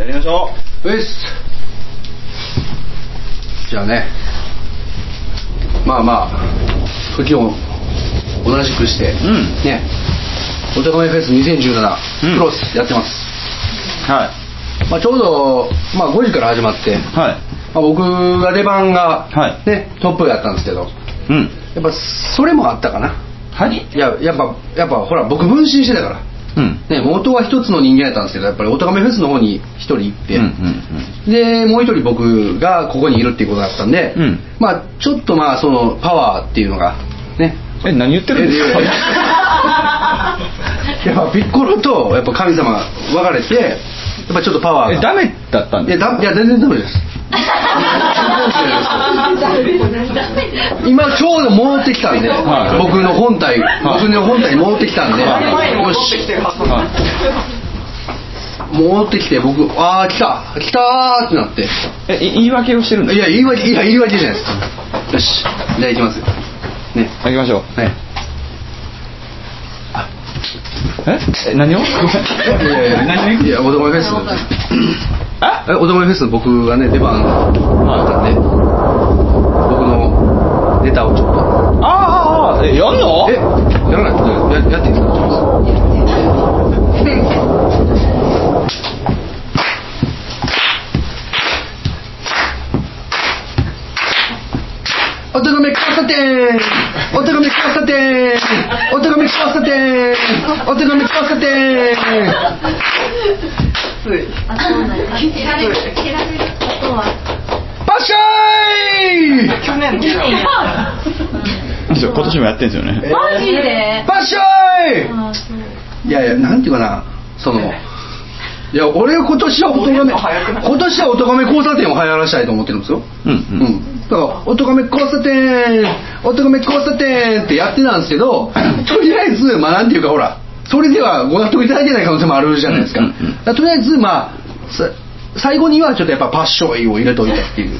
やりましょう。っすじゃあね。まあまあ時を同じくして、うん。ね。お高めフェス2017、うん。クロスやってます、うはい。まあ、ちょうど、まあ、5時から始まって、はい。まあ、僕が出番が、はい。ね、トップやったんですけど。うん。やっぱそれもあったかな。はいいややっぱやっぱほら僕分身してたから。うんね、元は一つの人間やったんですけどやっぱりおとがめフェスの方に一人行って、でもう一人僕がここにいるっていうことだったんで、うん。まあちょっとまあそのパワーっていうのがね。え何言ってるんですか？い やっぱピッコロとやっぱ神様が分かれてやっぱちょっとパワーが。えダメだったんいですやだいや全然ダメです今ちょうど戻ってきたんで、はい。僕の本体、僕の本体に戻ってきたんで、はい。よし。はい戻ってきて僕ああ来た。来たーってなって。えい言い訳をしてるんですいや言い訳いや言い訳じゃないです。よし。じゃあ行きます。よね。行きましょう。はいえ？え何を？いやいや何いやおとがめフェスあえ？おとがめフェス僕がね出番あったんで僕のネタをちょっと。ああえやんの？えやらない。ややっていいですか？おとがめ交差点おとがめ交差点おとがめ交差点おとがめ交差点あ、そうなんや。蹴られる、蹴られることは。パッシャイ！去年今年もやってんですよね。マジで？パッシャあそうイ！いやいやなんていうかなそのいや俺今年はおとがめ今年はおとがめ交差点を流行らしたいと思ってるんですよ。うんううんん、だから「おとがめ交差点おとがめ交差点」ってやってたんですけど とりあえずまあなんていうかほらそれではご納得いただけない可能性もあるじゃないですか,、からとりあえずまあさ最後にはちょっとやっぱパッションを入れといたっていう。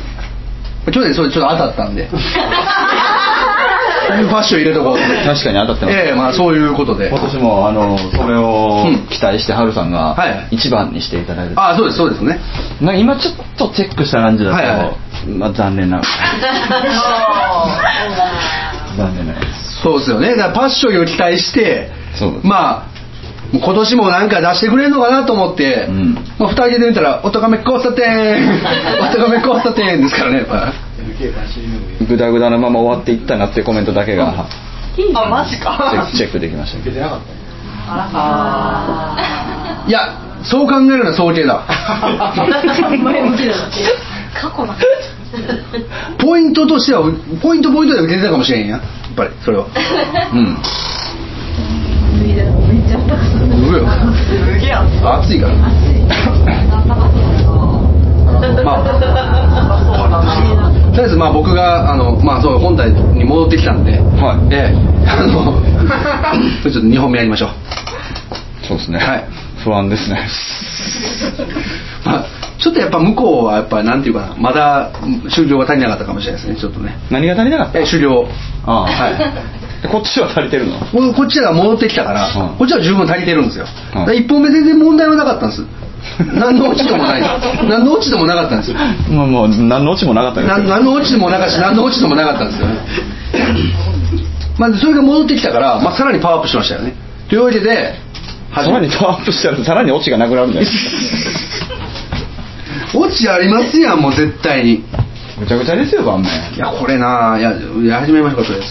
去年それちょっと当たったんで。パッション入れとこう。確かに当たってます。ええまあそういうことで。今年もあのそれをうん。期待してハルさんがはい。一番にしていただいて、ああそうですそうですね。なんか今ちょっとチェックした感じだと、はいはいまあ残念な 残念なそうですよね。だからパッションを期待してそうまあ今年もなんか出してくれるのかなと思って、うん。まあ、二人で出たら「おとがめ交差点おとが め交差点」ですからねやっぱ。グダグダのまま終わっていったなってコメントだけがあマジか。チェックできましたいやそう考えるのは早計だ。前向きだな。過去な。ポイントとしてはポイントポイントで受けてたかもしれんや。やっぱりそれは。うん。すげえ。や暑いから。まあ。とりあえずまあ僕があの、まあ、そう本体に戻ってきたんで、はい。ええあの ちょっと2本目やりましょう。そうですね、はい。不安ですね。まあ、ちょっとやっぱ向こうはやっぱなんていうかなまだ終了が足りなかったかもしれないですねちょっとね。何が足りなかった？え終了ああ はい。でこっちは足りてるの？ここっちが戻ってきたから、うん。こっちは十分足りてるんですよ、うん。1本目全然問題はなかったんです。何の落ちでもない。何の落ちでもなかったんです。よもうもう何のオチもなかったです何の落ちでもなかったし 何の落ちでもなかったんですよね。まあそれが戻ってきたから、まあ、さらにパワーアップしましたよね。というわけでさらにパワーアップしたらさらにオチがなくなるんじゃない？落ちありますやんもう絶対に。ぐちゃぐちゃですよ盤面いやこれないやいや始めましょうかとりあ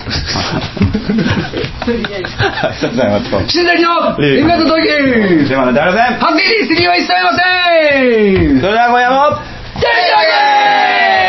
りがとうございます。岸田のええ映画の時ではね誰せん。ハッピーすぎは一切ません。それでは今夜も大丈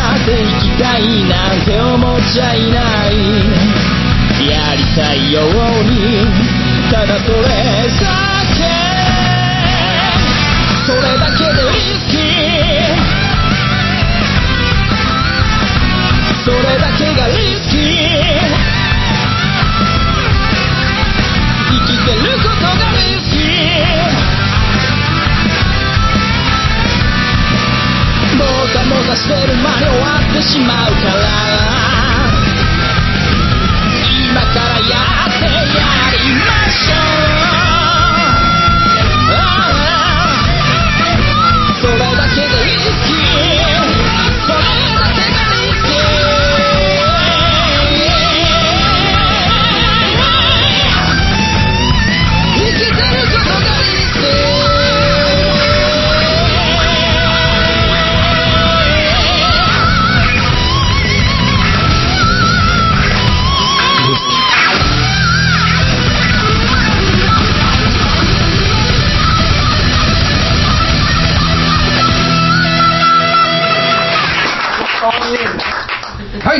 なんて思っちゃいないやりたいようにただそれだけそれだけでリスキーそれだけがリスキー。生きてることがリスキーもたもたしてる間に終わってしまうから。今からやってやりましょう。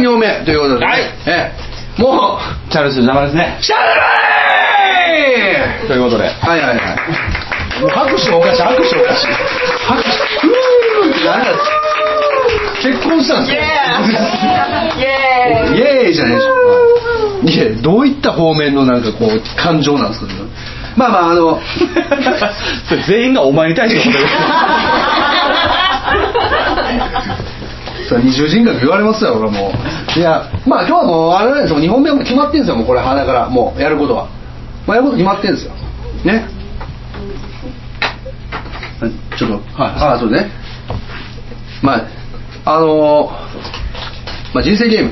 3行目ということで、ね、はい。ええ、もう。チャールズの名前ですね。チャルルということで。はいはいはい。もう拍手おかしい拍手おかしい。拍手。うーって何だ結婚したんですよ。イエーイ。イエーイじゃないでしょいやどういった方面のなんかこう感情なんですか、まあまああの。全員がお前に対して それ二重人格言われますよ俺はも。ういやまあ今日はもうあれなんですよ。2本目はもう決まってんですよもうこれ鼻から。もうやることは。まあやること決まってんですよ。ね。ちょっと、はい、ああそうね。まああのーまあ人生ゲーム。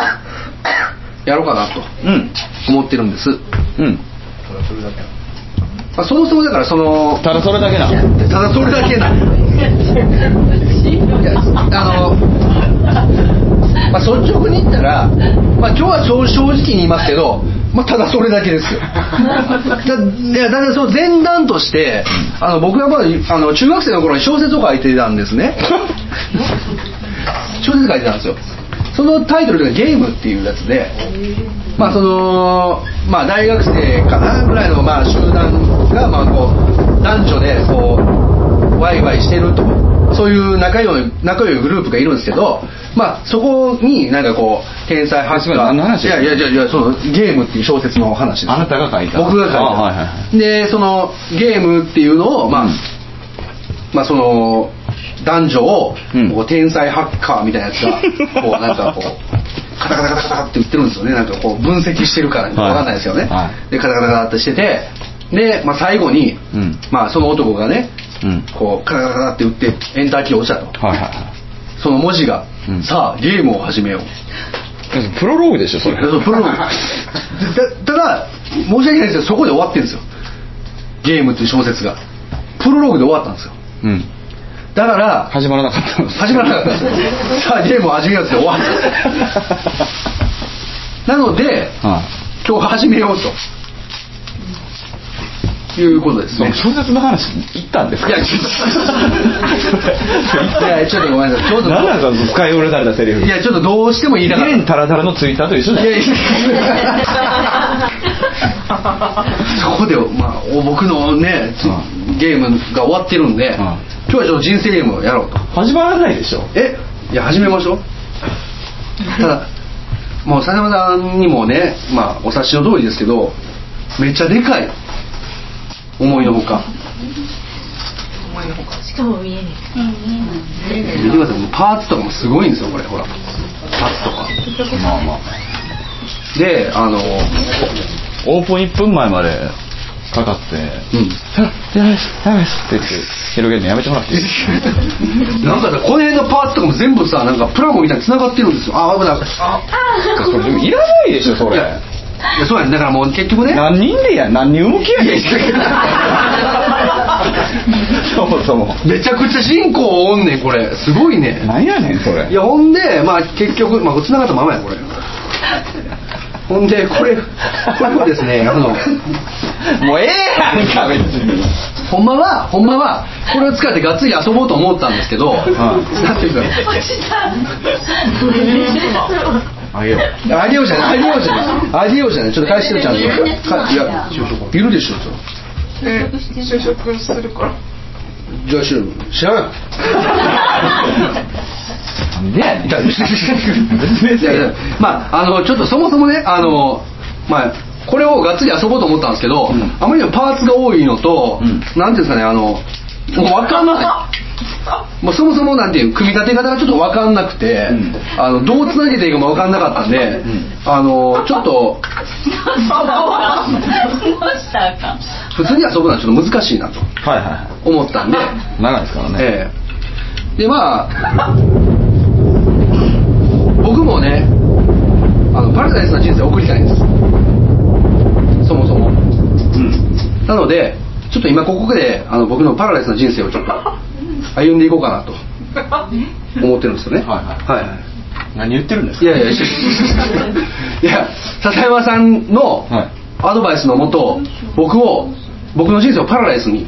やろうかなと。うん。思ってるんです、うん。まあ、そもそもだからそのただそれだけなただそれだけな いやあのまあ率直に言ったら、まあ、今日は正正直に言いますけど、まあ、ただそれだけです。よだいやだからその前段としてあの僕がまだあの中学生の頃に小説を書いてたんですね。小説書いてたんですよ。そのタイトルが「ゲーム」っていうやつでまあそのまあ大学生かなぐらいのまあ集団がまあこう男女でこうワイワイしてるとそういう仲良い仲良いグループがいるんですけどまあそこになんかこう天才ハッカー。何の話いやいやいやいやそのゲームっていう小説の話です。あなたが書いた。僕が書いた、あはいはいはでそのゲームっていうのをまあ、うん。まあその男女をうん。こう天才ハッカーみたいなやつが こうなんかこうカタカタカタカタって言ってるんですよねなんかこう分析してるからはいわかんないですよね、はでカタカタカタってしててで、まあ、最後に、うんまあその男がねうんこうカタカタカタって打ってエンターキーを押したと。はいはいはその文字が、うん。さあゲームを始めよう。いプロローグでしょそれ。そうプロローグ。たただ申し訳ないですけどそこで終わってるんですよ。ゲームっていう小説が。プロローグで終わったんですよ。うん。だから始まらなかったんです。始まらなかったんですよ。さあゲームを始めようって終わった なのではい。今日始めようということですね。小説の話言ったんですか？いやちょっとごめんなさい。ちょっと何なんですか使い古されたセリフ。いやちょっとどうしても言いたかった。綺麗にタラタラのツイッターと一緒じゃんいやいや。そこで、まあ、お僕のね、つゲームが終わってるんで、今日はちょっと人生ゲームをやろうと。始まらないでしょ。え？いや始めましょう。ただもう佐山さんにもね、まあ、お察しの通りですけどめっちゃでかい思いのほか。しかも見えない。見てくださいもうパーツとかもすごいんですよこれほら。パーツとか。まあまあ。であのオープン1分前までかかってうん「さあやめですやめです」って言って広げるのやめてもらっていいですか？なんかさこの辺のパーツとかも全部さなんかプラモみたいに繋がってるんですよ。あ危ないあそれでもいらないでしょそれいやそうやね。だからもう結局ね。何人でや？何人向きや？ねん そもそも。めちゃくちゃ進行おんねんこれ。すごいね。何やねんそれ。いやほんでまあ結局まあ繋がったままやこれ。ほんでこれこれはですねあのもうええやんか別に。ほんまはほんまはこれを使ってがっつり遊ぼうと思ったんですけど、なんていうか。あげよう。あげようじゃないあげようじゃない。あげようじゃない。ちょっと返してるちゃんと。かいやいるでしょえ就職するからじゃあねまああのちょっとそもそもねあのまあこれをがっつり遊ぼうと思ったんですけど、ん。あまりにもパーツが多いのと、うん。なんていうんですかねあのもう分かんない。もうそもそもなんていう組み立て方がちょっと分かんなくて、うん。あのどうつなげていいかも分かんなかったんで、ん。あのちょっと普通に遊ぶのはちょっと難しいなとはいはいは思ったんで、い長いですからね。ええ。でまあ僕もねあのパラダイスな人生を送りたいんですうん。なのでちょっと今ここであの僕のパラダイスな人生をちょっと 歩んでいこうかなと思ってるんですよね。はいはい。はい何言ってるんですか？いやいやいや笹山さんのはい。アドバイスのもと僕を僕の人生をパラダイスに。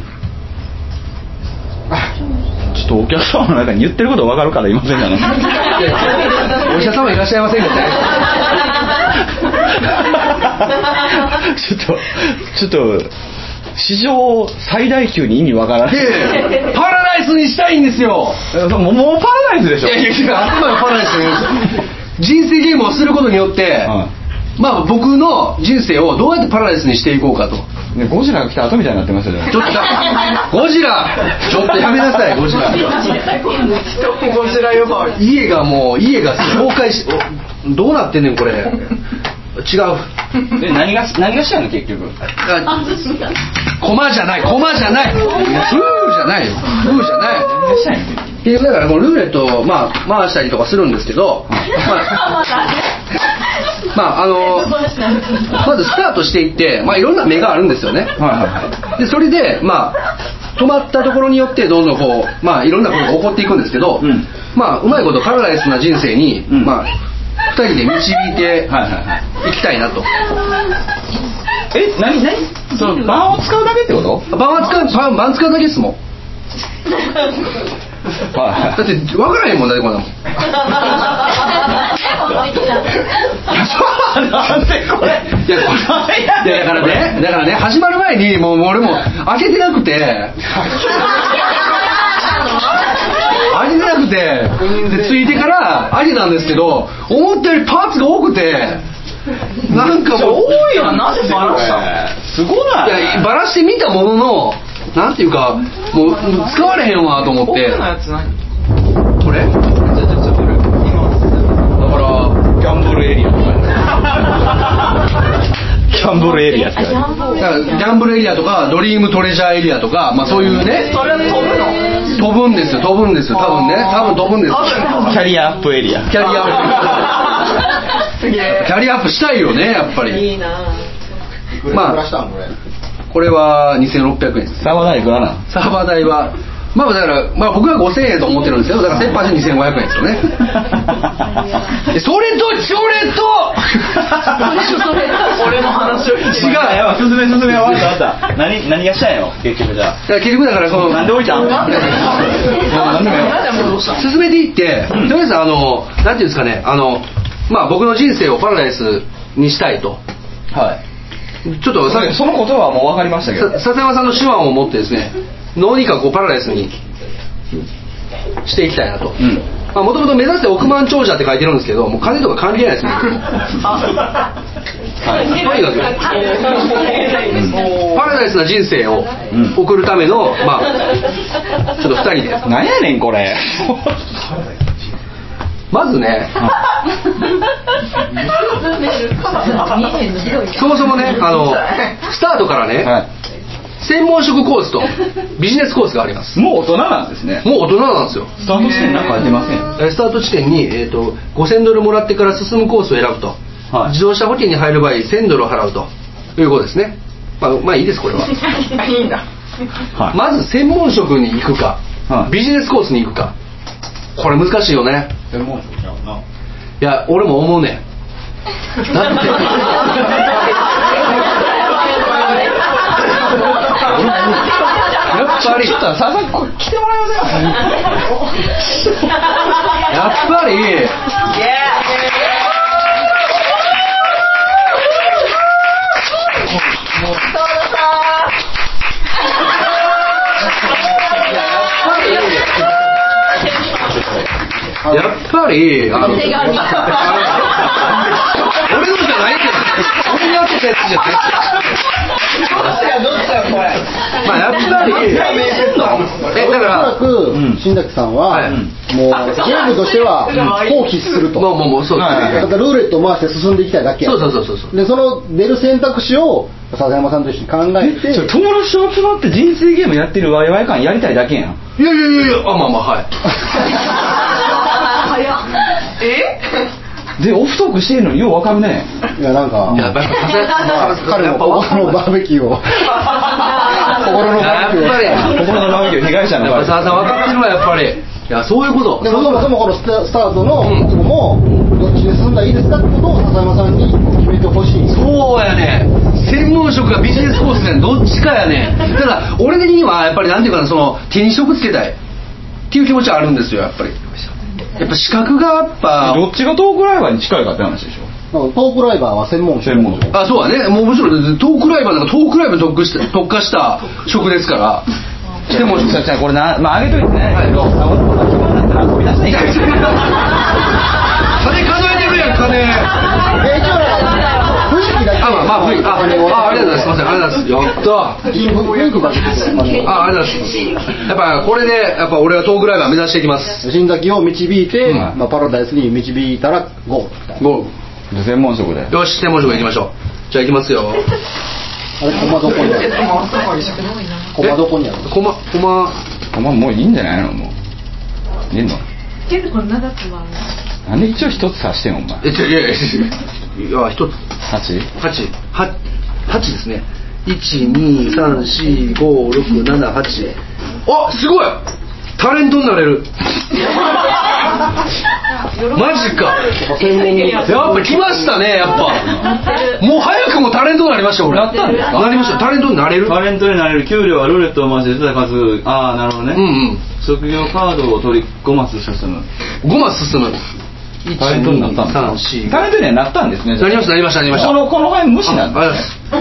ちょっとお客様の中に言ってること分かるから言いませんかね？お医者様いらっしゃいませんかねちょっとちょっと史上最大級に意味わからない。パラダイスにしたいんですよ。もうもうパラダイスでしょいやいや違うあくまでパラダイス人生ゲームをすることによって、はまあ僕の人生をどうやってパラダイスにしていこうかと。ねゴジラが来た後みたいになってますよねちょっとだゴジラ。ちょっとやめなさいゴジラ。ゴジラ呼ばわり。家がもう家が崩壊しおどうなってんねんこれ違う。え何が何がしたいの結局？あコマじゃないコマじゃない。フーじゃないよ。フーじゃない。何がしたいの？結局だからこのルーレットを、まあ、回したりとかするんですけど、まあ、まああのまずスタートしていって、まあ、いろんな目があるんですよね。はいはいはでそれでまあ止まったところによってどんどんこうまあいろんなことが起こっていくんですけど、うん。まあうまいことパラダイスな人生に、うん。まあ二人で導いてはいはいはい。いきたいなと。え何何？その盤を使うだけってこと？盤は使う盤盤使うだけですもん。はだって分からへんもんだってこんなもんなんでこれ？いやいやだからねだからね始まる前にもう俺も開けてなくてなくてで。ついてから開けたんですけど思ったよりパーツが多くてなんかもう多いやんなんで バラしたの。すごない。いやバラしてみたもののなんていうかもう使われへんわと思って。これ？だからギャンブルエリア ギャンブルエリアって言われてだからギャンブルエリアとかドリームトレジャーエリアとか、まあ、そういうねそれは飛ぶの飛ぶんですよ。飛ぶんですよ。多分ね。多分飛ぶんですよ。キャリアアップエリア。キャリアアッすげえプ。キャリアアップしたいよねやっぱり。いいな。まあこれ？は2600円です。サーバー代いくらなん？サーバー代はまあだから、まあ、僕は5000円と思ってるんですけどだから先般で2500円ですよね。でそれとそれと 俺の話を聞いて。違う。進め進め終わった終わった。何何がしたいの結局じゃあ。だから結局だからそのなんで置いたん進めていって、とりあえずあのなんていうんですかねあのまあ僕の人生をパラダイスにしたいと。はい。ちょっとさそそのことはもう分かりましたけど。さ笹山さんの手腕を持ってですねどうにかこうパラダイスにしていきたいなと。うん。もともと目指して億万長者って書いてるんですけどもう金とか関係ないですね。はい。とにかく。パラダイスな人生をうん。送るためのまあちょっと2人で。なんやねんこれ。まずねそもそもねあのスタートからね、は専門職コースとビジネスコースがあります。いもう大人なんですね。もう大人なんですよ。スタート地点なんか書いてません。えースタート地点に、えー、と5000ドルもらってから進むコースを選ぶと、はい。自動車保険に入る場合1000ドルを払うと。いうことですね。まあ、まあいいですこれは。いいんだはい。まず専門職に行くか、はい。ビジネスコースに行くか。これ難しいよね。専門職ちゃうな。いや俺も思うねん。だって やっぱり。ちょっとささこれ来てもらえませんやっぱり。やっぱり、あの、俺のじゃないけど、俺にやってたやつじゃない。まあやっぱり、え、だから、おそらく新崎さんは、はい。もうゲームとしては放棄すると、もうもうもうそうですね。だからルーレットを回して進んでいきたいだけや。そうそうそうそうそう。でその出る選択肢を笹山さんと一緒に考えて。友達と集まって人生ゲームやってるワイワイ感やりたいだけやん。いやいやいやいや、あ、まあまあ、はい。でオフトークしてるのにようわかるね。いやなんかいや、やっぱ、彼のバーベキューを心のバーベキューをやっぱり心のバーベキュー被害者のやっぱ澤さん分かってるわ、やっぱり。いや、そういうこと。でもそもそもこのスタスタートのうん。とこもどっちに進んだらいいですかってことを笹山さんに決めてほしい。そうやね。専門職がビジネスコースでどっちかやね。ただ俺的にはやっぱりなんていうかなその手に職つけたいっていう気持ちはあるんですよやっぱりやっぱ資格がやっぱどっちがトークライバーに近いかって話でしょトークライバーは専門職。専門職。あそうだね。もうもちろんトークライバーなんかトークライブに特化した特化した職ですから。でもじゃあじゃあこれなまああげといてね。けどさ俺こんな暇になったら遊び出したらいいから金数えて。るやん金え一応雰囲気。だけあまあまあ、あ、あ、ありがとうございます。すみません、ありがとうございます。やった。雰囲気だけあ、ありがとうございます。やっぱこれで、やっぱ俺はトークライバー目指していきます。新崎を導いて、うん。まあ、パラダイスに導いたらゴー。ゴ専門職でー。よし、専門職行きましょう。じゃあ行きますよ。あれ駒どこにある？駒どこにある？コマ、コマ、お前もういいんじゃないの？もういいの？結構長くはなんで一応一つ刺してんのお前？え、いやいやいや、いや、一つ。8? 八、八、八ですね。一、二、三、四、五、六、七、八。あ、すごい。タレントになれる。マジか。やっぱ来ましたね、やっぱ。もう早くもタレントになりました、俺。なったんですかなりました。タレントになれる？タレントになれる給料はルーレットを回して出た数ああなるほどね、うんうん。職業カードを取り5マス進む5マス進む。タレントになったんですか？三四タレントにはなったんですねなりました、なりました、なりました。このこの辺無視なんです。え、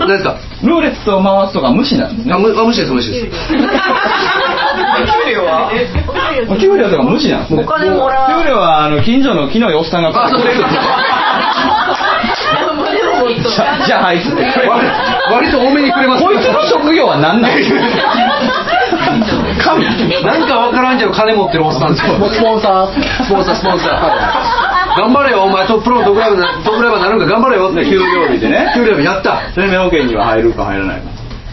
何ですか？ルーレットを回すとか無視なんですねあ無視です、無視です。お給料とか無視なんですねお金もらう給料はあの近所の木のおっさんがあ、そうです。じゃじゃあはいっつって割割と多めにくれます。こいつの職業は何なん神なんかわからんけど金持ってるおっさんですよ。スポンサースポンサー、スポンサー。頑張れよ、お前トップロートップライブな、トップライバーになるんか頑張れよって。給料日でね給料日やった。生命保険には入るか入らないか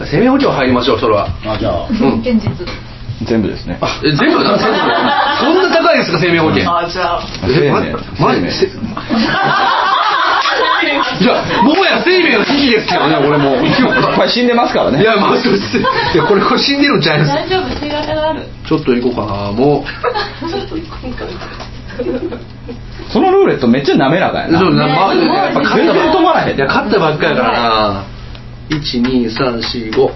生命保険入りましょう、それは。あじゃあうん。現実全部ですねえ、全部？なんですかそんな高いですか、生命保険？あじゃあえ、ま、マジ生命せじゃあ、もはや生命の危機ですけどね、俺もう。いっぱい死んでますからねいや、まあ、そうです。いや、これ、これ死んでるんちゃいます？大丈夫手形があるちょっと行こうかな、も そのルーレットめっちゃ滑らかやう。なそうな、まあ、やっぱ勝ったば全然止まらへんいや、勝ったばっかやからな。1、2、3、4、5。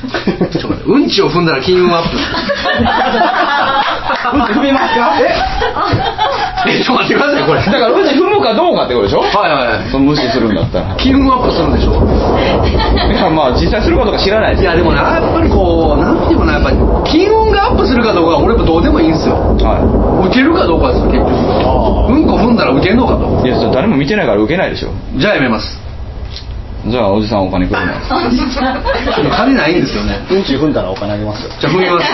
ちょっと待って、うんちを踏んだら金運アップ。うんち踏みますかえ、ちょっと待ってください、これ。だからうんち踏むかどうかってことでしょ？はいはいはい。その無視するんだったら金運アップするんでしょ？いやまあ実際するかどうか知らないですいや、でもな、やっぱりこう、なんていうかな、やっぱり、金運がアップするかどうかは俺やっぱどうでもいいんですよ。は受けるかどうかですよ、結局。うんこ踏んだら受けんのかと。いいやそれ誰も見てないから受けないでしょじゃあやめます。じゃあおじさんお金くれないですちょっと金ないんですよね。うんち踏んだらお金あげますよじゃあ 踏みます。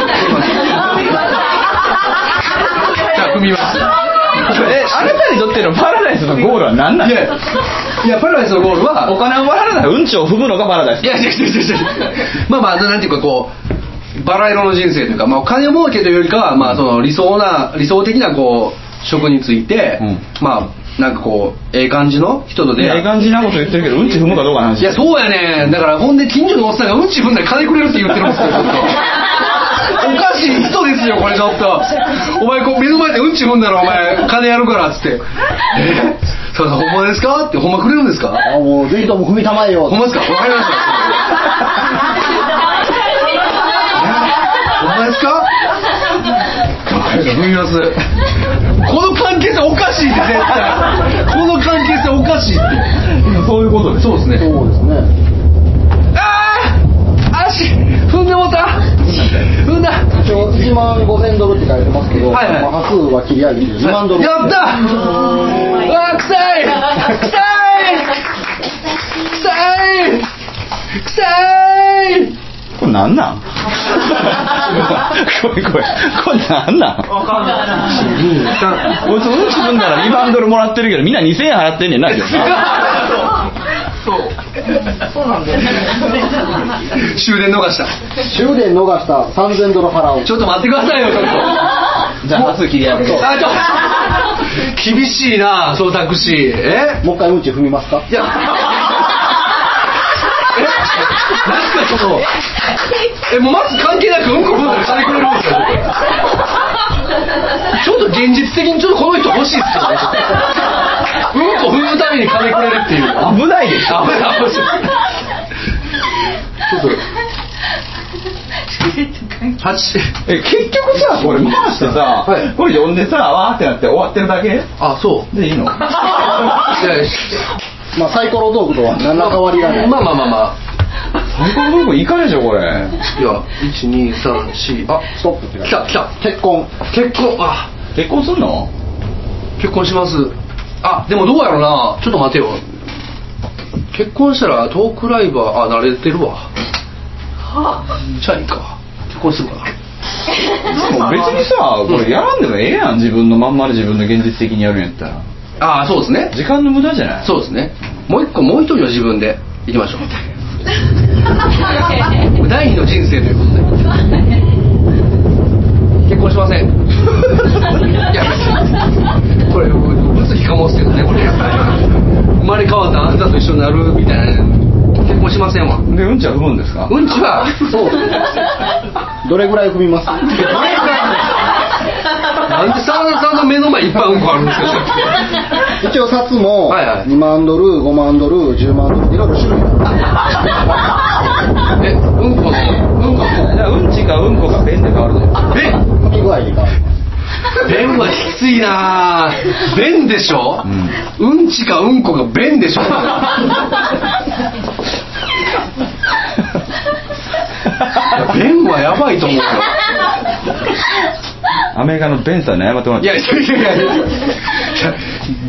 じゃあ踏みます。えあなたにとってのパラダイスのゴールは何なんですか、いや、パラダイスのゴールは、お金をもらわないうんちを踏むのがパラダイスいや、違う違う違う違う。まあまあ、なんていうかこう、バラ色の人生というか、まあ、お金儲けというよりかは、まあ、その理想な、理想的なこう、職について、うん。まあ、なんかこう、ええ感じの人と出会ええ感じなこと言ってるけどうんち踏むかどうかの話。いや、そうやねだから、ほんで、近所のおっさんがうんち踏んだら金くれるって言ってるんですよ、ちょっと。おかしい人ですよ、これちょっと。お前、こう、目の前でうんち踏んだら、お前、金やるから、つって。え？そうそう、ほんまですか？って、ほんまくれるんですか？あもうぜひとも踏みたまえよ。ほんまですか？わかりました。マですか？踏みますこの関係性おかしいって絶対。この関係性おかしいって。そういうことです。そうですね。そうですね。ああ足踏んでもうた。踏んだ。一応1万5000ドルって書いてますけど、はいはい。まあ端数は切り上げて2万ドル。やった。うわ臭い。臭い。臭い。臭いこれなんなん？これこれ、これなんなん？俺その自分なら2万ドルもらってるけど、みんな2000円払ってんねんな、今日。終電逃した。終電逃した。3000ドル払う。ちょっと待ってくださいよちょっと。じゃあ、端数切り上げて。あちょ 厳しいなそのタクシー。え？もう一回うんち踏みますか？いや。えなんかそのえもうまず関係なくうんこ踏んだりしてくれるんですよちょっと現実的にちょっとこの人欲しいっすよね。うんこ踏むために金くれるっていう。危ないでしょ。危ない危ないちょっと八え、結局さ、これ回してさ、はいこれ読んでさ、わーってなって終わってるだけ？あそう。でいいの？いやまあサイコロトークとは何ら変わりがない。まあまあまあま最高のとこいかでしょ、これ。あいや一二三四あストップ。って来た来た。結婚。結婚あ。結婚すんの？結婚します。あでもどうやろうな。ちょっと待てよ。結婚したらトークライバーあ慣れてるわ。じゃあいいか。結婚するかなでも別にさ、これやらんでもええやん、自分のまんまで自分の現実的にやるんやったら。ああそうですね。時間の無駄じゃない？そうですね。もう一個もう一人の自分でいきましょう第二の人生ということで。結婚しません。いやこれ物議かもすけどねこれ。生まれ変わったあんたと一緒になるみたいな。結婚しませんわ。で、うんちは踏むんですか？うんちは。そう。どれぐらい踏みます？なんで真田さんの目の前いっぱいうんこあるんですか？一応札もはいはい。2万ドル、5万ドル、10万ドルいろいろ種類が。えうんこのうんこじゃあ、うんちかうんこか便で変わるじゃん。え書き具合で変わります。便はきついなぁ。便でしょ、うん、ちかうんこが便でしょ？便はやばいと思うよアメリカのベンさんに謝ってもらって。いやいやいやいやいや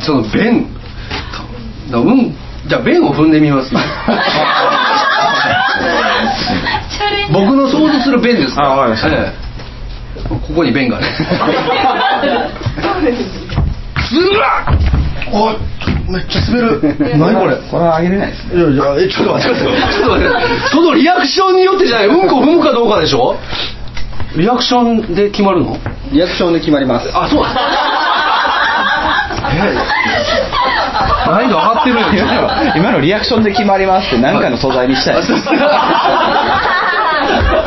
その便だうんじゃあ便を踏んでみます。僕の想像する便ですか？あわかりました。ええ。ここに便がねずらっおいめっちゃ滑る。何これ？これはあげれないです。ね。いやいや、え、ちょっと待ってください。ちょっと待って。そのリアクションによってじゃない。うんこ踏むかどうかでしょ？リアクションで決まるの？リアクションで決まります。あそう。難易度上がってるやん今の今のリアクションで決まりますって何かの素材にしたい。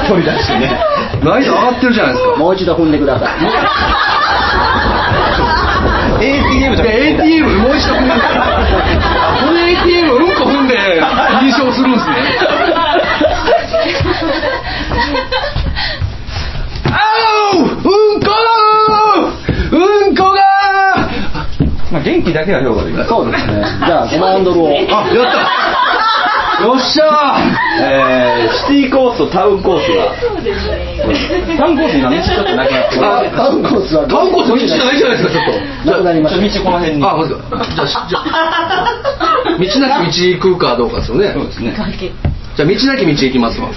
取り出してね。難易度上がってるじゃないですか。もう一度踏んでください。ATM とか ATM もう一度踏んで。この ATM うんこ踏んで認証するんですねあううんこうんこがまあ元気だけは評価できますそうですね。じゃあ5万ドルを。あやったよっしゃえー、シティコースとタウンコースがタウンコース今道ちょっとなくなってあタウンコースはタウンコース道じゃないじゃないですかちょっとなくなりました。道この辺にあ、まずか。じゃあし、じゃあ、道なき道行くかどうかですよね。そうですねじゃあ、道なき道行きますわ。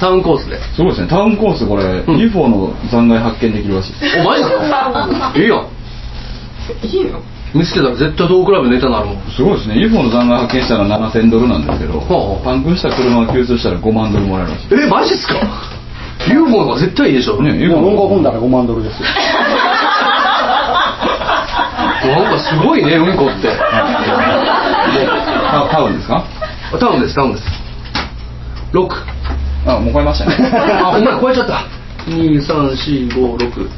タウンコースで。そうですねタウンコースこれ、ん UFO の残骸発見できるらしいですお前なのええやん。見つけたら絶対トークライブネタなるもん。すごいですね UFO の残骸発見したら7000ドルなんですけど、ほうパンクした車が救出したら5万ドルもらえるらしいえ、マジっすか ?UFO の方が絶対いいでしょ。ね UFO うんこ踏んだら5万ドルですよ。なんかすごいね、うんこって。タタウンですか？タウンです、タウンです。6。あもう超えましたねあ、ほんまや、超えちゃった。2、3、4、5、6。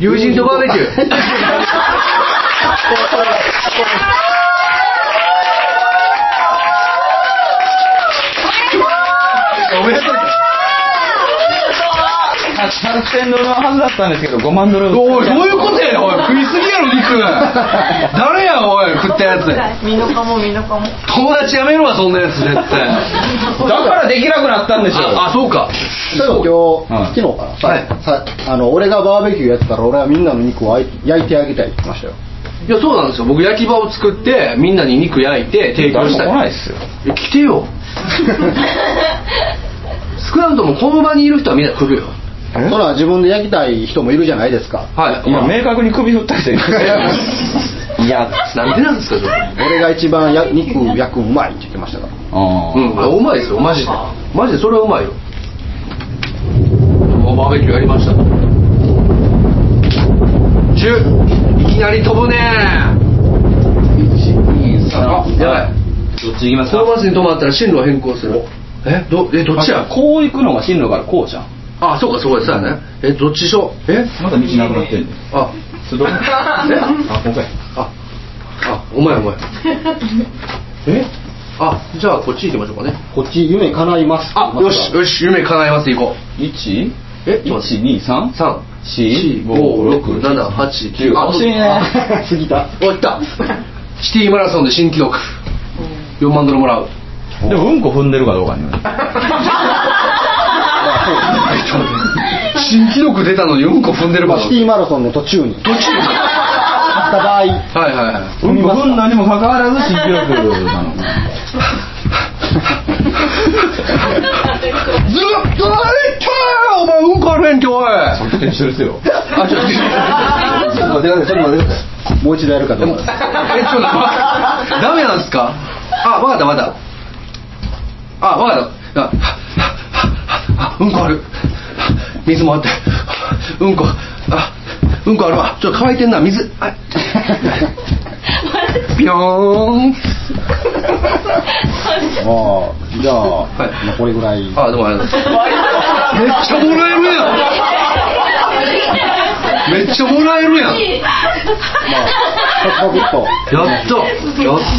友人とバーベキュー。おめでとう。6000ドルのはずだったんですけど5万ドル。おいどういうことやおい。食いすぎやろ肉。誰やおい食ったやつ。みのかもみのかも友達やめろわそんなやつ絶対。だからできなくなったんでしょああそうか。今はい。日、昨日かな、さはい。さあの俺がバーベキューやってたら俺はみんなの肉を焼い焼いてあげたいって言ってましたよ。いやそうなんですよ。僕焼き場を作ってみんなに肉焼いて提供したい。来ないっすよ。え来てよ。少なくともこの場にいる人はみんな来るよそれは自分で焼きたい人もいるじゃないですか。はい。今明確に首振った人いますよ。いやなんでなんですかそれ。俺が一番や肉焼くうまいって言ってましたから。あうん。あうまいですよ。マジで。マジでそれはうまいよ。バーベキューやりました。10いきなり飛ぶね。123あや。ばい。どっち行きますこのバスに止まったら進路を変更する。えどえどっちや？こう行くのが進路からこうじゃんあそうかそうですよね。えどっちでしょう？え？まだ道なくなってんねあ。すどえあここやああお前お前。え？あじゃあこっち行きましょうかね。こっち夢叶います。あよしよし夢叶えます行こう。1? え1 2 3 3 4 4 5 6 7 8 9惜しいね。過ぎた。おいった。シティマラソンで新記録。4万ドルもらう。でもうんこ踏んでるかどうかによる 新記録出たのにうんこ踏んでるま場所。あシティマラソンの途中に。途中。行った場合はいはい。はいうんこ踏んだにもかかわらず新記録。なのずっとあれたお前うんこあんけおい。あそっち一緒ですよちょっとちょっと待ってください。ちょっと待ってもう一度やるかどうかえちょっとダメなんですか？あわかったわかった。あわかったああうんこある。水もあって。うんこ。あうんこあるわ。ちょっと乾いてんな。水。はいピョーン。ああじゃあ、い残りぐらい。あでもあれ。だめっちゃもらえるやん。めっちゃもらえるやん。パクパクっと。やったやった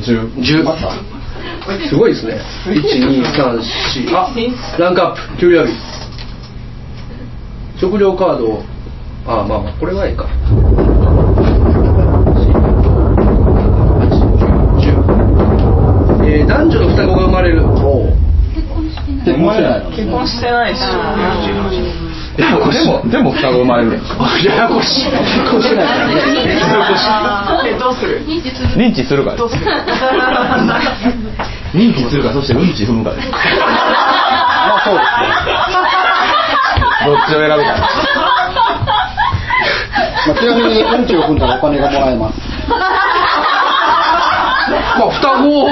10またすごいですね。1234あランクアップ。給料日。食料カードを。あまあまあこれはいいか。8えー男女の双子が生まれる。結婚してない。の結婚してないしでもでもでも双子生まれるやんややこしい。結婚してないからねややこしい。えどうする認知するかどうする？認知するかそしてうんち踏むかです。まあそうですね。どっちを選ぶか。まあ、ちなみにうんちを踏んだらお金がもらえます。まあ双子を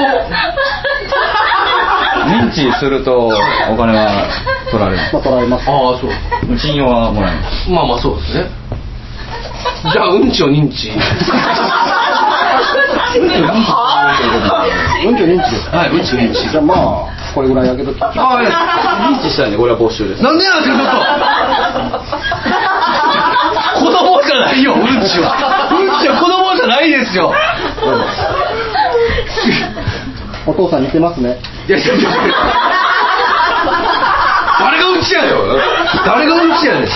認知するとお金は取られる。まあ取られます。ああそう。信用はもらえます。まあまあそうですね。じゃあうんちを認知。うんちを認知。です。かはいうんち認知。じゃあまあこれぐらいあげとき。ああいや。認知したんでこれは没収です。なんでなんですかちょっと。子供じゃないようんちは。うんちは子供じゃないですよ。お父さん似てますね。いやいやいやうんちやよ。誰がうんちやねん。三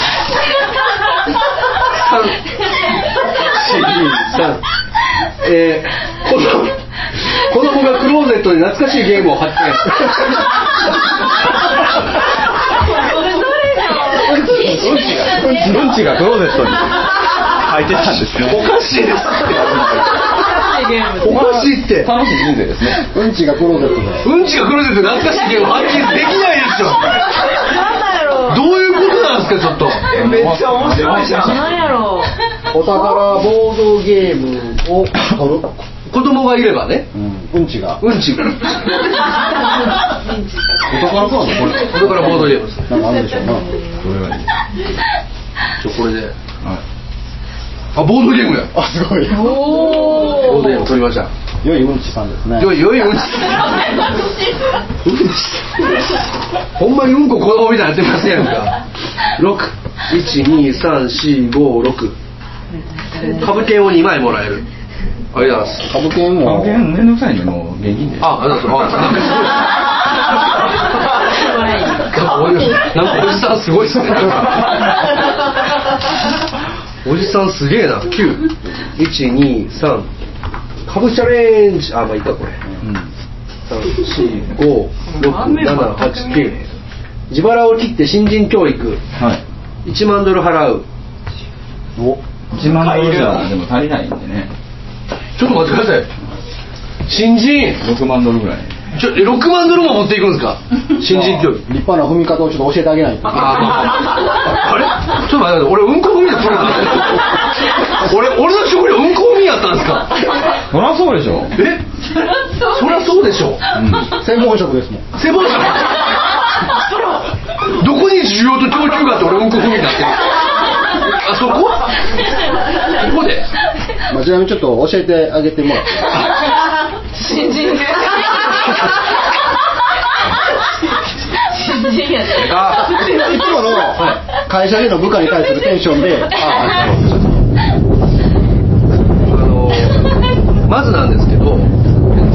四三えー、子供。子供がクローゼットで懐かしいゲームを発見。うんちがクローゼットに入ってたんですねおかしいですおかしいって楽しい人生ですねうんちがクローゼットでうんちがクローゼット懐かしいゲームを発見できないでしょなんだろうどういうことなんですかちょっと。めっちゃ面白いじゃん。やろう。お宝ボードゲームを取る 子供がいればね。うん、うんちが。うんち。がお宝カードこれこれからボードゲームですなんかあるんでしょうな。これがいいちょこれで。はいあボードゲームや。あすごい。ボードゲーム取りました良いうんちさんですねよいよいうんちうんちほんまにうんこ子供みたいになってますやんか6123456株券を2枚もらえるありがとうございます株券も関係めんどくさいんでもう現金であ、ありがとうございます。あ、なんかすごい。おじなんかおじさんすごいっすね。おじさんすげえな。九、一二三。株チャレンジ。あ、まあいいかこれ。三四五六七八九。自腹を切って新人教育。はい。1万ドル払う。お1万ドルじゃでも足りないんでね。ちょっと待ってください。新人。6万ドルぐらい。ちょ、え6万ドルも持っていくんですか？新人教育。立派な踏み方をちょっと教えてあげないと。ああれ？ちょっと待って、俺うんこ踏みだったの 俺、俺の職業うんこ踏みやったんですか？そりゃそうでしょ。え？そりゃそうでしょ。専門職ですもん。専門者どこに需要と供給があって俺うんこ踏みになってる あそこ？ここで？まあ、ちなみにちょっと教えてあげてもらって。新人で新人やであいつもの会社での部下に対するテンションで、ああのまずなんですけど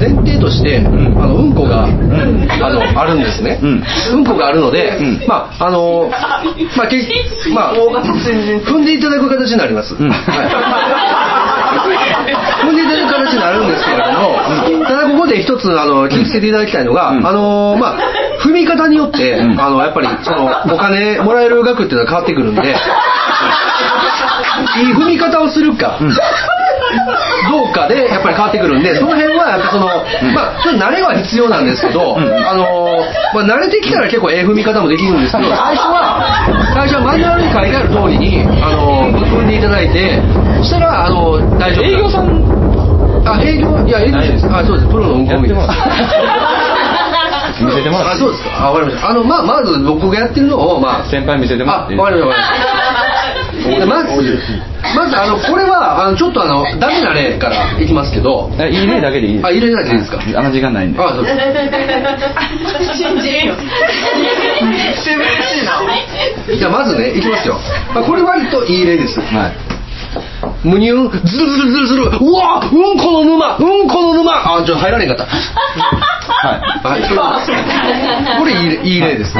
前提として、ん。あのうんこが、あのあるんですね、うん。こがあるので、うん。まああのまあけまあ踏んでいただく形になります、うん。はい、踏んでいただく形になるんですけれども、ただここで一つあの気をつけていただきたいのが、うん。あのまあ踏み方によって、うん。あのやっぱりそのお金もらえる額っていうのは変わってくるんで いい踏み方をするか、どうかでやっぱり変わってくるんで、その辺はやっぱその、まあ、ちょっと慣れは必要なんですけど、んあの、まあ、慣れてきたら結構ええ踏み方もできるんですけど、最初は、最初はマニュアルに書いてある通りに、あの、踏んでいただいて、そしたら、あの、大丈夫。営業さん？あ、営業、いや、営業です。あ、そうです。プロの運行です。見せてもらってあ、そうですか。あ、わかりました。あの、まあ、まず僕がやってるのを、まあ、先輩見せてもらあ、っていいわかりました。でまず、まずあのこれはあのちょっとあのダメな例からいきますけど、えいい例だけでいいです。あいい例だけでいいですか？あの時間ないんで。あそうです。新人よ。じゃあまずねいきますよ。まあこれ割といい例です。はいむにゅんずるずるずるずるうわうんこの沼うんこの沼あちょっと入られんかった。は いはい。これいいいい例です。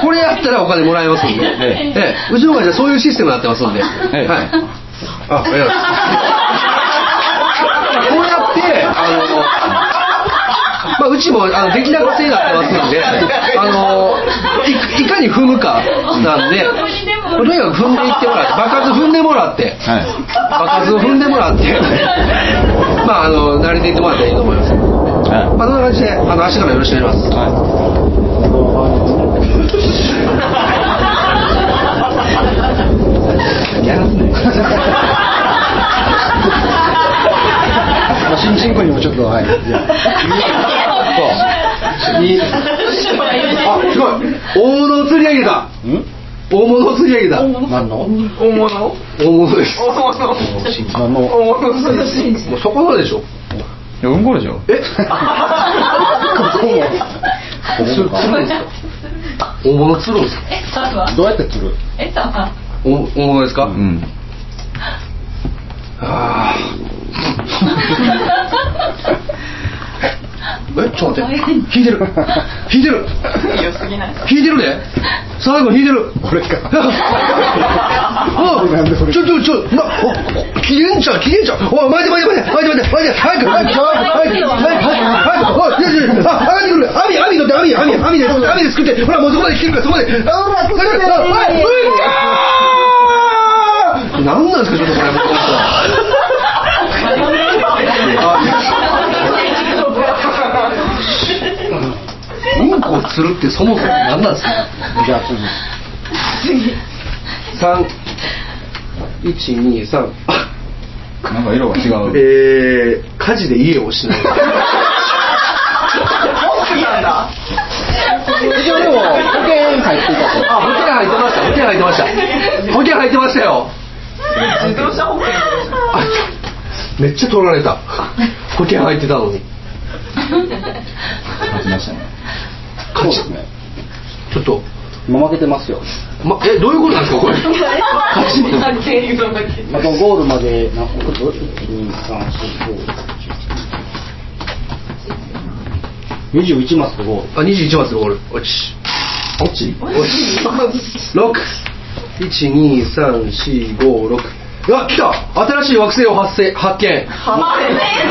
これやったらお金もらえますんで。えええ、うちの会社そういうシステムになってますんで。ええはい。あ、ありがとうございます。こうやって、あの、まあ、うちもあの出来高制になってますんで、あのいいかに踏むかなんで、とにかく踏んでいってもらって、爆発踏んでもらって、はい爆発を踏んでもらって、まあ、あの慣れていってもらったらいいと思います。はまあ、そんな感じで、あの明日からよろしくお願いします。いはいやらすねまあ、新人君にもちょっと、はい。あすごい。大物を釣り上げた。ん大物を釣り上げた。何の？大物？大物です。大物大物そこのでしょ？いやうんこでしょ。え？つ釣る釣るんですか？大物釣るんですか？えさはどうやって。釣るえさはお大物ですか、うん。あーえちょっと待って。引いてる。引いてる。良すぎない引いてるで最後引いてる。これか。あなんでそれちょちょちょなお切れんちゃう切れんちゃう。おい待て待て待て待て待て待て早く早く早く早く早く早くおいいやいやいやあ上がってくる。網網取って網網網で網で作ってほらもうそこまで切るからそこまであほら作っておいうんかー何なんですかちょっとこれうんこを釣るってそもそも何なんですか？じゃあ次。三。一二三。あなんか色が違う。えー、火事で家を失う。なんだ。一応でも、保険入っていたと。あ保険入ってました。保険入ってました。保険入ってましたよ。自動車保険。あめっちゃ取られた。保険入ってたのに。勝ちましたねそうですね。ちょっと、今負けてますよ。ま、えどういうことなんですかこれ？まあ、ゴールまで何個 ?1、2、3、4、5、21マスとゴール。あ21マスゴール。落ち？落ち六。一二三四五六。あ来た！新しい惑星を発生発見。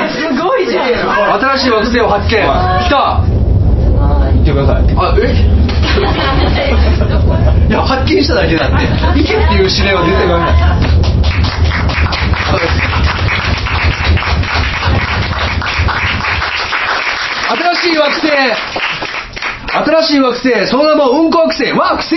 すごいじゃん。新しい惑星を発見。来た！言ってください。あえ？いや発見しただけだって行けっていう指令は出てこない。新しい惑星。新しい惑星。その名もうんこ惑星。惑星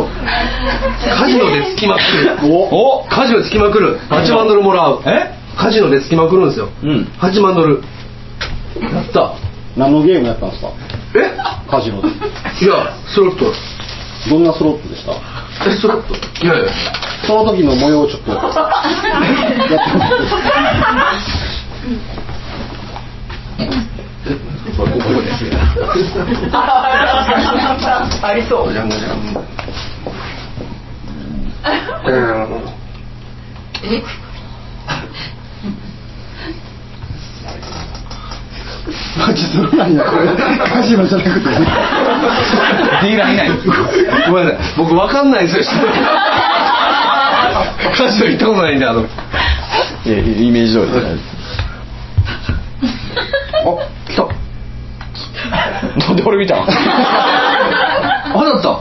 123カジノでつきまくる。お。カジノでつきまくる。8万ドルもらう。え？カジノでつきまくるんですよ。うん。8万ドル。やった。何のゲームやったんですか？え？カジノで。いやスロットどんなスロットでした？えスロットいやいや。その時の模様をちょっと。やってみ ここです。ありそう。じゃんじゃんうんマジそれ何やこれカジノじゃなくて。ディーラーい。ないごめんなさい僕わかんないですよ。カジノ行ったことないんであのいやイメージ通りじゃないですあ来た。なんで俺見たの？当たった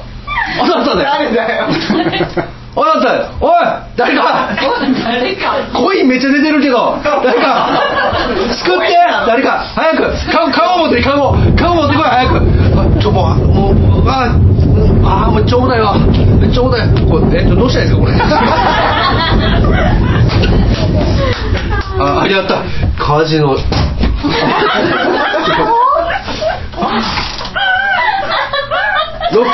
当たったね誰だよ 当たったよおい誰か。誰か。コインめっちゃ出てるけど。誰か。救って。誰か。早く。顔顔持って顔。顔持ってこい早く。あちょもうもうああもうちょうだいわ。ちょうだい。これえどうしたらいいですかこれ？あありがたカジノ。六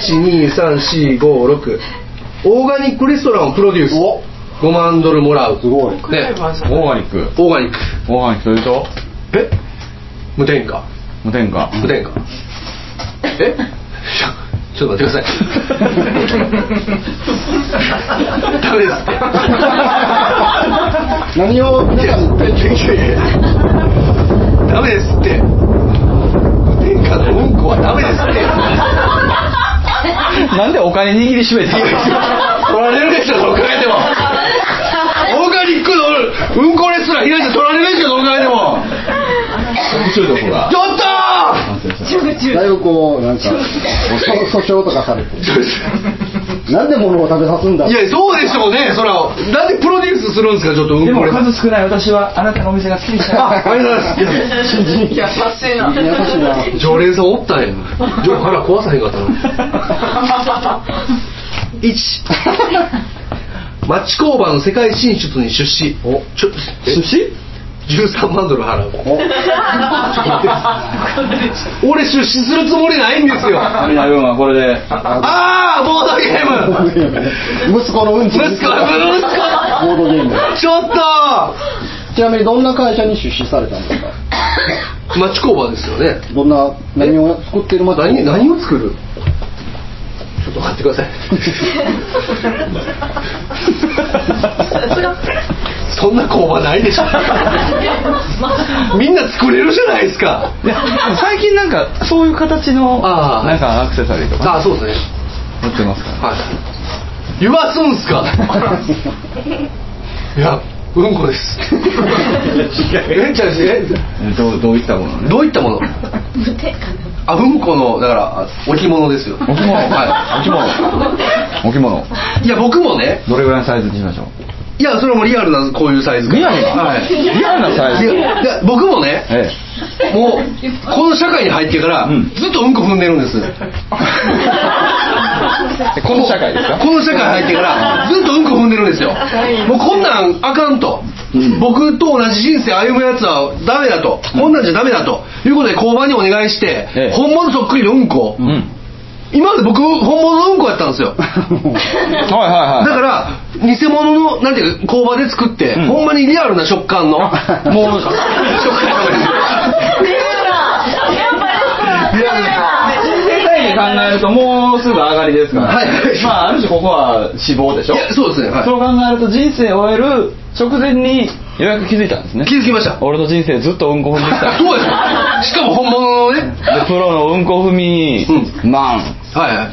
一二三四五六オーガニックレストランをプロデュース。5万ドルもらう。すごい。ね。オーガニック。オーガニック。オーガニック。というとえ？無添加。無添加。無添加。え？ちょっと待ってください。ダメです何を？皆さんいやいやいや。ダメですって。無添加のうんこはダメですってなんでお金握りしめたの 取られるでしょどう考えても。オーガニックのうんこレストラン開いて取られるでしょどう考えて。もちょっと。だいぶこうなんかそ訴訟とかされてなんで物を食べさすんだ？いやそうでしょうねそら。なんでプロデュースするんですかちょっとうんでもこレストラン数少ない私はあなたのお店が好きでした。あ ありがとうございます。新人優しいな。優しいな。常連さんおったん。やじゃあ腹壊さへんかったな1町工場の世界進出に出資。おちょ寿司13万ドル払う。お俺出資するつもりないんですよ。ああボードゲーム。息子のうんち息子息子ボードゲーム。ちょっと。ちなみにどんな会社に出資されたんですか？町工場ですよね。どんな何を作ってる町工場？何何を作る？ちょっと待ってください。そんな工場ないでしょ。みんな作れるじゃないですか。最近なんかそういう形のなんかアクセサリーとか。ああそうですね。売ってますか？らはい。言わすんすか？いやうんこです。えじゃえどうどういったものね？どういったもの あうんこのだからあ置物ですよ。置物。は置物。置物。いいや僕もね。どれぐらいのサイズにしましょう？いやそれもリアルなこういうサイズリアルな？はい。リアルなサイズ。いや僕もね。えもうこの社会に入ってから、うん。ずっとうんこ踏んでるんです。え この社会ですか？この社会入ってからずっとうんこ踏んでるんですよ。もうこんなんあかんと、うん。僕と同じ人生歩むやつはダメだと、こんなんじゃダメだと。いうことで交番にお願いして、ええ。本物そっくりのうんこ。うん。今まで僕本物のうんこやったんですよ。はいはいはいだから偽物のなんていうか工場で作って、うん。ほんまにリアルな食感の もう食感リアルな人生体系考えるともうすぐ上がりですから、はい。まあある種ここは死亡でしょ。そうですね。はい。そう考えると人生を終える直前にようやく気づいたんですね。気づきました。俺の人生ずっとうんこ踏んできた。そうです。しかも本物のね。でプロのうんこ踏みマンはいはい。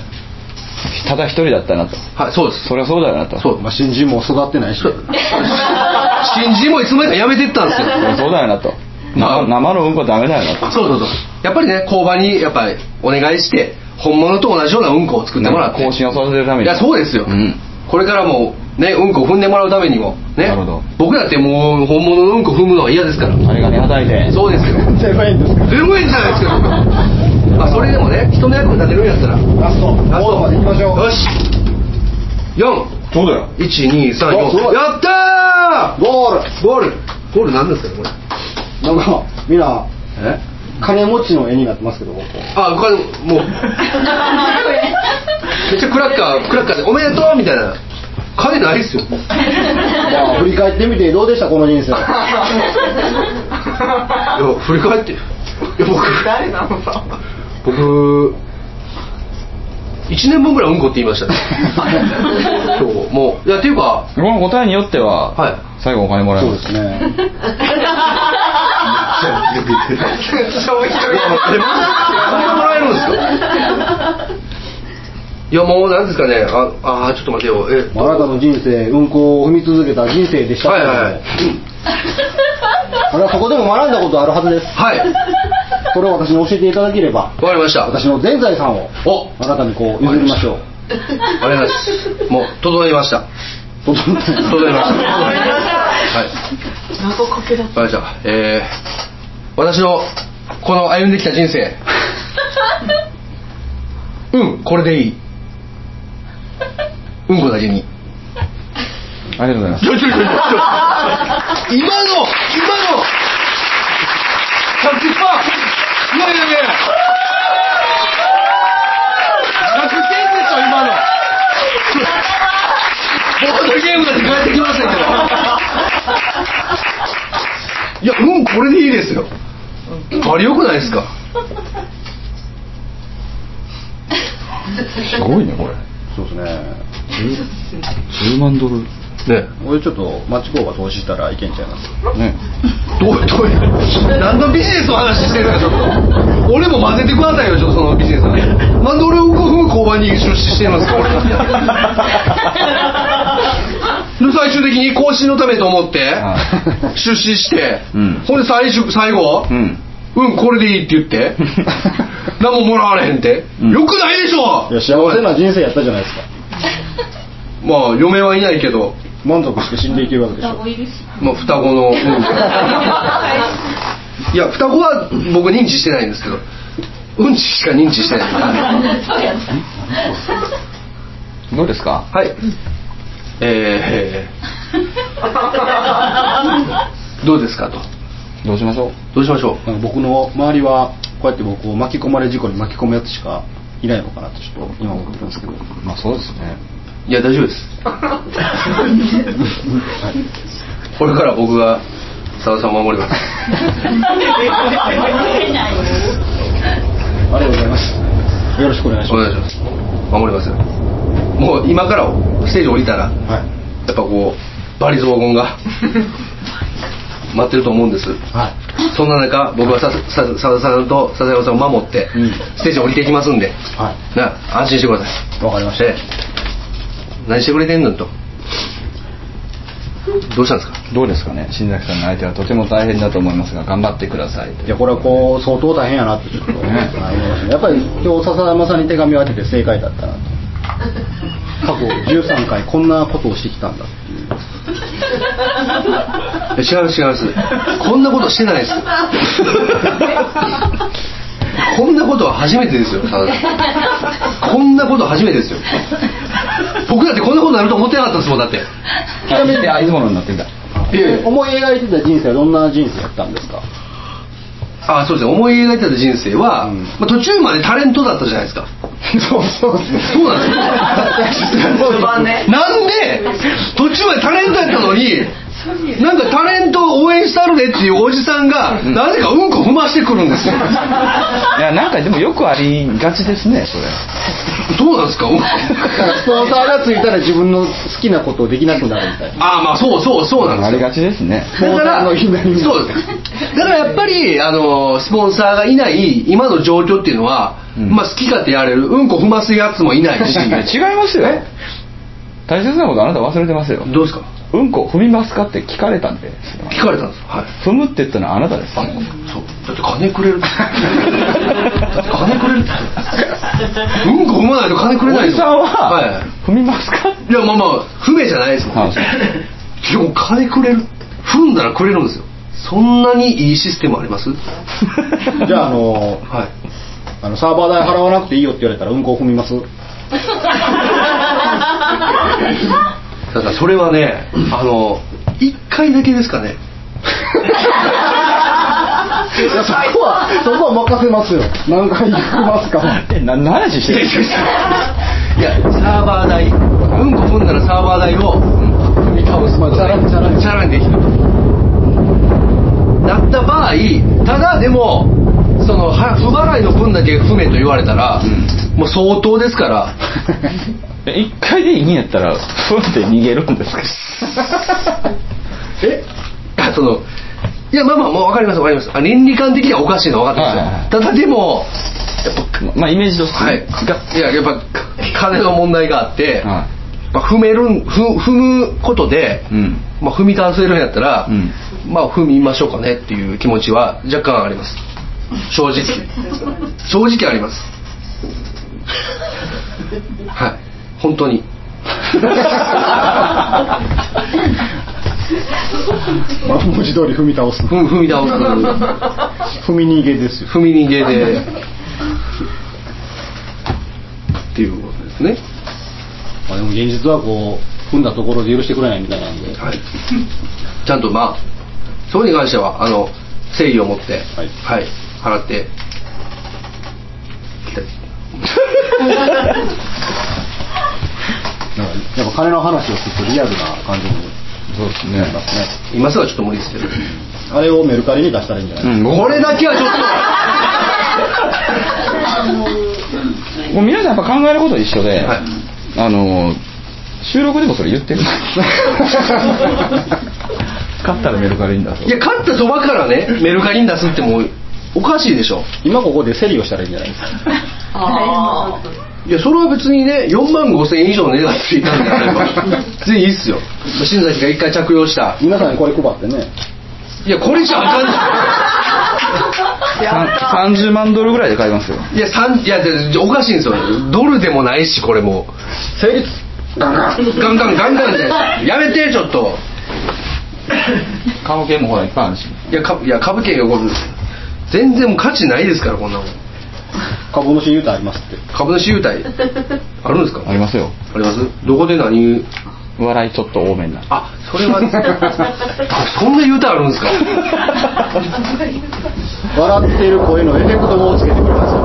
ただ一人だったなと。はいそうです。そりゃそうだよなと。そう。まあ新人も育ってないし。新人もいつの間にかやめてったんですよ。そうだよなと。生のうんこダメだよなと。そうそうそう。やっぱりね工場にやっぱりお願いして本物と同じようなうんこを作ってもらって。更新を育てるために。いやそうですよ、うん。これからもねうんこ踏んでもらうためにもねなるほど。僕だってもう本物のうんこ踏むのは嫌ですから。あれがね叩いて。そうですよ。0円ですか0円じゃないですか まあそれでもね人の役に立てるんやったら。ラスト。ラスト。ゴールまで行きましょう。よし。4そうだよ。1 2 3おすごい。4やったー！ゴール。ゴール。ゴールなんですかねこれ。なんかみんなえ？金持ちの絵になってますけどあこれもう。めっちゃクラッカークラッカーで「おめでとう」みたいな。金ないっすよ。じゃあ振り返ってみてどうでしたこの人生。いや振り返って。いや僕。誰なのさ僕1年分ぐらいうんこって言いました。ね今日もういやっていうか。この答えによっては、はい。最後お金もらえまそうですすね いやもうなんですかねああちょっと待てよえあなたの人生うんこを踏み続けた人生でしたはいはいはいあれはそこでも学んだことあるはずですはいそれを私に教えていただければわかりました私の全財産をおあなたにこう譲りましょうありがとうございますもう整いました整ってます整いましたはい謎かけだっわかりましたえー、私のこの歩んできた人生。うんこれでいい。うんこだけに。ありがとうございます。ちょちょちょちょ今の今の100%いやいや。いや100点でしょ今の。ボードゲームだって帰ってきましたけどいやうんこれでいいですよあれよくないですか？すごいねこれ。そうですね。10万ドル。ね。俺ちょっと町工場投資したらいけんちゃいます？ね。どうどういう何のビジネスの話してるかちょっと。俺も混ぜてくださいよちょっとそのビジネスの話なんで俺を動く工場に出資してるんですか俺 で最終的に更新のためと思っては出資して、うん。ほんで最終最後、うん。うん、これでいいって言って 何ももらわれへんって、うん。よくないでしょ！いや幸せな人生やったじゃないですか。まあ嫁はいないけど満足して死んでいけるわけでしょ。双子いるし。まあ、双子の、うん。いや双子は僕認知してないんですけどうんちしか認知してない。どうですか？はいえー、どうですかと。どうしましょう？どうしましょなんか僕の周りはこうやって僕を巻き込まれ事故に巻き込むやつしかいないのかなとちょっと今思ってるんですけど。まあそうですね。ういや大丈夫です。これから僕が佐田さんを守ります。ありがとうございます。よろしくお願いします。お願いします。守ります。よもう今からステージ降りたらはい。やっぱこうバリ雑言が 待ってると思うんです。はい。そんな中僕はささ佐田さんと笹山さんを守ってうん。ステージ降りていきますんで、はい。な安心してください。わかりました。ええ。何してくれてんのと。どうしたんですか？どうですかね？新崎さんの相手はとても大変だと思いますが頑張ってください。いやこれはこう相当大変やなって。ちょっとねやっぱり今日笹山さんに手紙を当てて正解だったなと過去13回こんなことをしてきたんだっていう。え違います違いますこんなことしてないですこんなことは初めてですよこんなことは初めてですよ。僕だってこんなことになると思ってなかったですもんだって。ちなみにあいつものになってきたいやいや。思い描いてた人生はどんな人生だったんですか？あそうですね。思い描いてた人生は、うん。まあ、途中までタレントだったじゃないですか。そうそうそうなんですよ。ね。なんで途中までタレントやったのになんかタレントを応援っていうおじさんがなぜかうんこ踏ましてくるんですよ。いやなんかでもよくありがちですねそれ。どうなんですか？うんこ。だからスポンサーがついたら自分の好きなことをできなくなるみたいな。ああまあそうそうそうなんですよ。ありがちですね。だからスポンサーの夢にそうだからやっぱりあのスポンサーがいない今の状況っていうのは、うん。まあ好き勝手やれるうんこ踏ますやつもいないし 違いますよ。大切なことあなた忘れてますよ。どうですか？うんこ踏みますかって聞かれたんで。聞かれたんですはい。踏むって言ったのはあなたですあそう。だって金くれる。だって金くれるってうんこ踏まないと金くれないおじさんは、はい。踏みますか？いやまあまあ不明じゃないですもん、はいでも金くれる。踏んだらくれるんですよ。そんなにいいシステムあります？じゃああのはい。あのサーバー代払わなくていいよって言われたらうんこを踏みます？だからそれはねあの一回だけですかね。いやそこはそこは任せますよ。何回行きますか。えな何話してるんですか？いやサーバー代。うんこ踏んだらサーバー代を踏み倒すまあチャランチャランチャラにできる。だった場合ただでもそのは不払いの分だけ踏めと言われたら、もう相当ですから。え一回でいいんやったらふんって逃げるんですか？え？あ そのいやまあまあもう分かります分かります。あ倫理観的にはおかしいのは分かってますただでもままあイメージとしてはい。がいややっぱ金の問題があって、はまあ、踏めるん踏踏むことで、うん。まあ、踏み倒せるんやったら、うん。まあ踏みましょうかねっていう気持ちは若干あります正直。正直あります。はい。本当に。まあ文字通り踏み倒す。踏踏み倒す。踏み逃げですよ。踏み逃げで。っていうことですね。まあでも現実はこう踏んだところで許してくれないみたいなんで。はい、ちゃんとまあそこに関してはあの誠意を持って。はい。はい、払って。なんかやっぱ金の話をするとリアルな感じにそうですね。今すぐはちょっと無理ですけど。あれをメルカリに出したらいいんじゃない、うんこれだけはちょっ もう皆さんやっぱ考えること一緒で、はい。あの収録でもそれ言ってる。買ったらメルカリに出そう。といや勝ったそばからねメルカリに出すってもうおかしいでしょ。今ここで競りをしたらいいんじゃないですか。あいやそれは別にね4万5千円以上の値段ついたんであれば 全然いいっすよ。新崎が一回着用した。皆さんにこれ配ってね。いやこれじゃあかんじゃん。さん30万ドルぐらいで買いますよ。いや三いやでおかしいんですよ。ドルでもないしこれも。成立。ガンガン。ガンガンガンガンでやめてちょっと。株券もほらいっぱいあるし。いやかいや株券がこれ全然もう価値ないですからこんなもん。株主優待ありますって。株主優待あるんですか？ありますよ。あります？どこで何？笑いちょっと多めになる。あそれは。そんな優待あるんですか？笑ってる声のエフェクトをつけてくれますよ。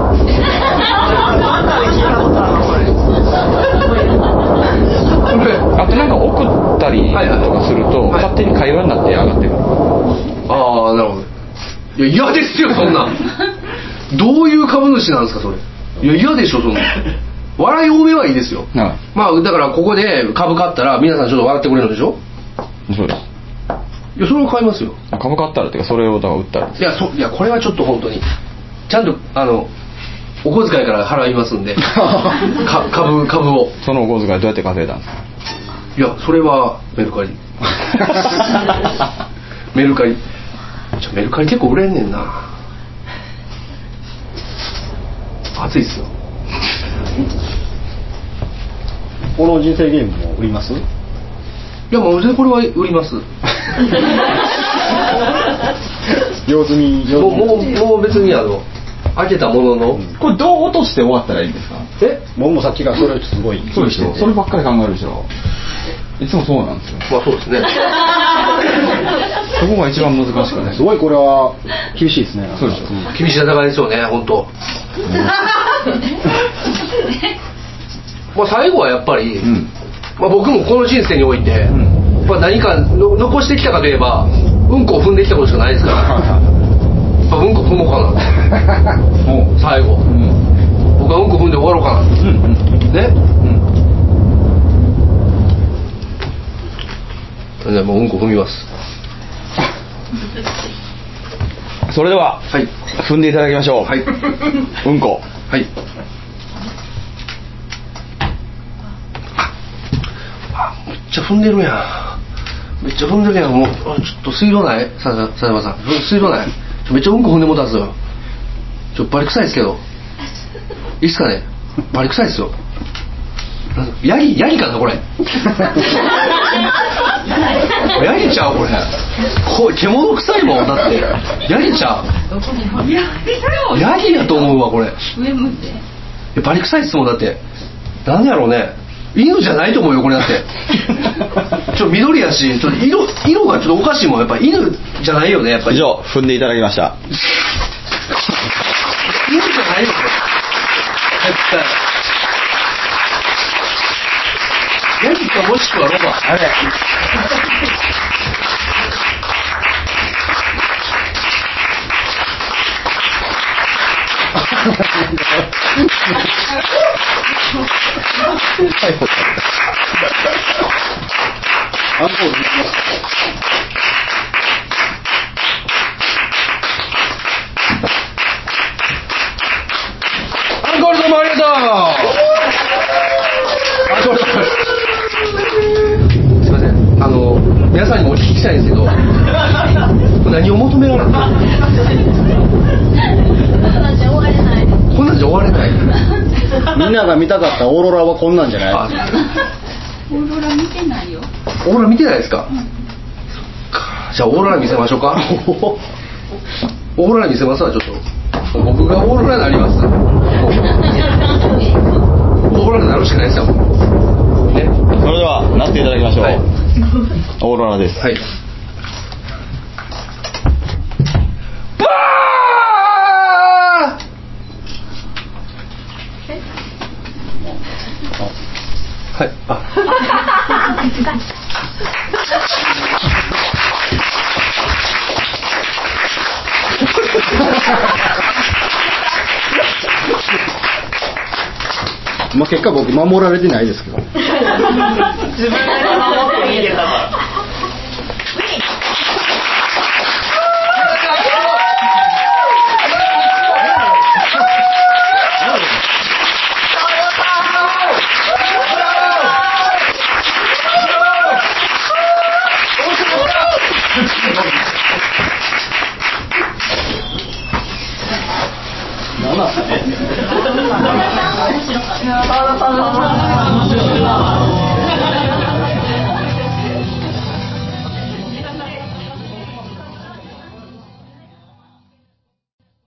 あとなんか送ったりとかすると、はい勝手に会話になって上がってくる、ああなるほどいや嫌ですよそんな。んどういう株主なんですかそれ。いや嫌でしょそんな。笑い多めはいいですよ。はまあだからここで株買ったら皆さんちょっと笑ってくれるんでしょ？いそうです。いやそれは買いますよ。株買ったらっていうかそれをだから売ったらいやそいやこれはちょっと本当にちゃんとあのお小遣いから払いますんで。か株株を。そのお小遣いどうやって稼いだんですか？いやそれはメルカリ。メルカリちょメルカリ結構売れんねんな。熱いっすよ。この人生ゲームも売ります？いやもう全然これは売ります。も 用済み。用うもうもう別にあの開けたものの、これどう落として終わったらいいんですか？え？僕もさっきからそれすごい。そうでしょそればっかり考えるでしょいつもそうなんですよ。まあそうですね。そこが一番難しくて。すごいこれは厳しいですね。そうでしょ厳しい戦いですよね本当。まあ最後はやっぱり、うん。まあ、僕もこの人生において、まあ、何かの残してきたかといえばうんこを踏んできたことしかないですから。やっぱうんこ踏もうかな。最後。うん。僕はうんこ踏んで終わろうかな。うんうんねじゃあもううんこ踏みます。それでははい。踏んでいただきましょう。はい。うんこ。はい。あめっちゃ踏んでるやん。めっちゃ踏んでるやん。もうあちょっと水道ないさささやまさん。水道ないめっちゃうんこ踏んでもうたんですよちょバリ臭いですけど。いいっすかね。バリ臭いですよ。ヤギヤギかなこれ ヤギちゃうこれ。こ獣臭いもんだって。ヤギちゃう。ヤギやと思うわこれ。上向いて。いやバリ臭いっすもんだって。なんでやろうね。犬じゃないと思うよこれだって。ちょっと緑やしちょっと色色がちょっとおかしいもん。やっぱ犬じゃないよねやっぱり。以上踏んでいただきました。犬じゃないよこれ絶対ヤギかもしくはロバあれ。アンコールできますアンコールどうもありがとう。みんなが見たかったオーロラはこんなんじゃない？あ。オーロラ見てないよ。オーロラ見てないですか、そっか。じゃあオーロラ見せましょうか。オーロラ見せますわちょっと。僕がオーロラになります。オーロラになるしかないですよね。それではなっていただきましょう、はい。オーロラです。はいはい。あ。まあ結果僕守られてないですけど。自分で守って逃げたから